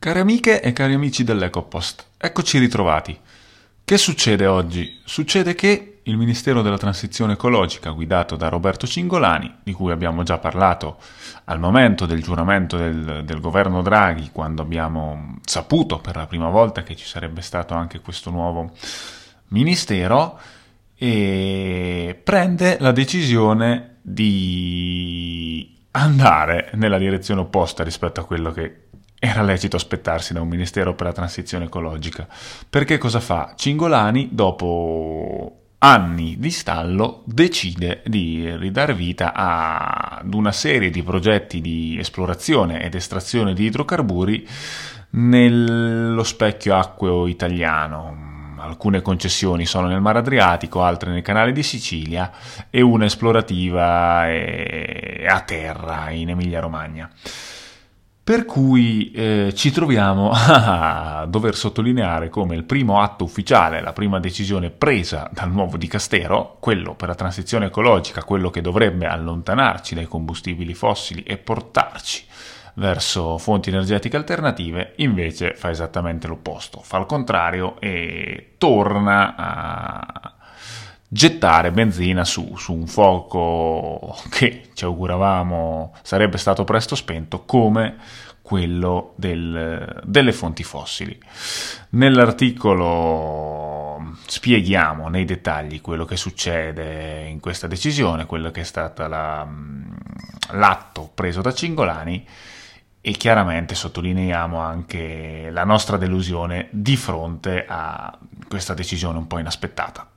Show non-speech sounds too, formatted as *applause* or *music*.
Cari amiche e cari amici dell'EcoPost, eccoci ritrovati. Che succede oggi? Succede che il Ministero della Transizione Ecologica, guidato da Roberto Cingolani, di cui abbiamo già parlato al momento del giuramento del, del governo Draghi, quando abbiamo saputo per la prima volta che ci sarebbe stato anche questo nuovo ministero, prende la decisione di andare nella direzione opposta rispetto a quello che era lecito aspettarsi da un ministero per la transizione ecologica. Perché cosa fa? Cingolani, dopo anni di stallo, decide di ridare vita ad una serie di progetti di esplorazione ed estrazione di idrocarburi nello specchio acqueo italiano. Alcune concessioni sono nel Mar Adriatico, altre nel canale di Sicilia e una esplorativa a terra in Emilia-Romagna. Per cui eh, ci troviamo *laughs* a dover sottolineare come il primo atto ufficiale, la prima decisione presa dal nuovo dicastero, quello per la transizione ecologica, quello che dovrebbe allontanarci dai combustibili fossili e portarci verso fonti energetiche alternative, invece fa esattamente l'opposto, fa il contrario e torna a gettare benzina su, su, un fuoco che ci auguravamo sarebbe stato presto spento come quello del, delle fonti fossili. Nell'articolo spieghiamo nei dettagli quello che succede in questa decisione, quello che è stato la, l'atto preso da Cingolani e chiaramente sottolineiamo anche la nostra delusione di fronte a questa decisione un po' inaspettata.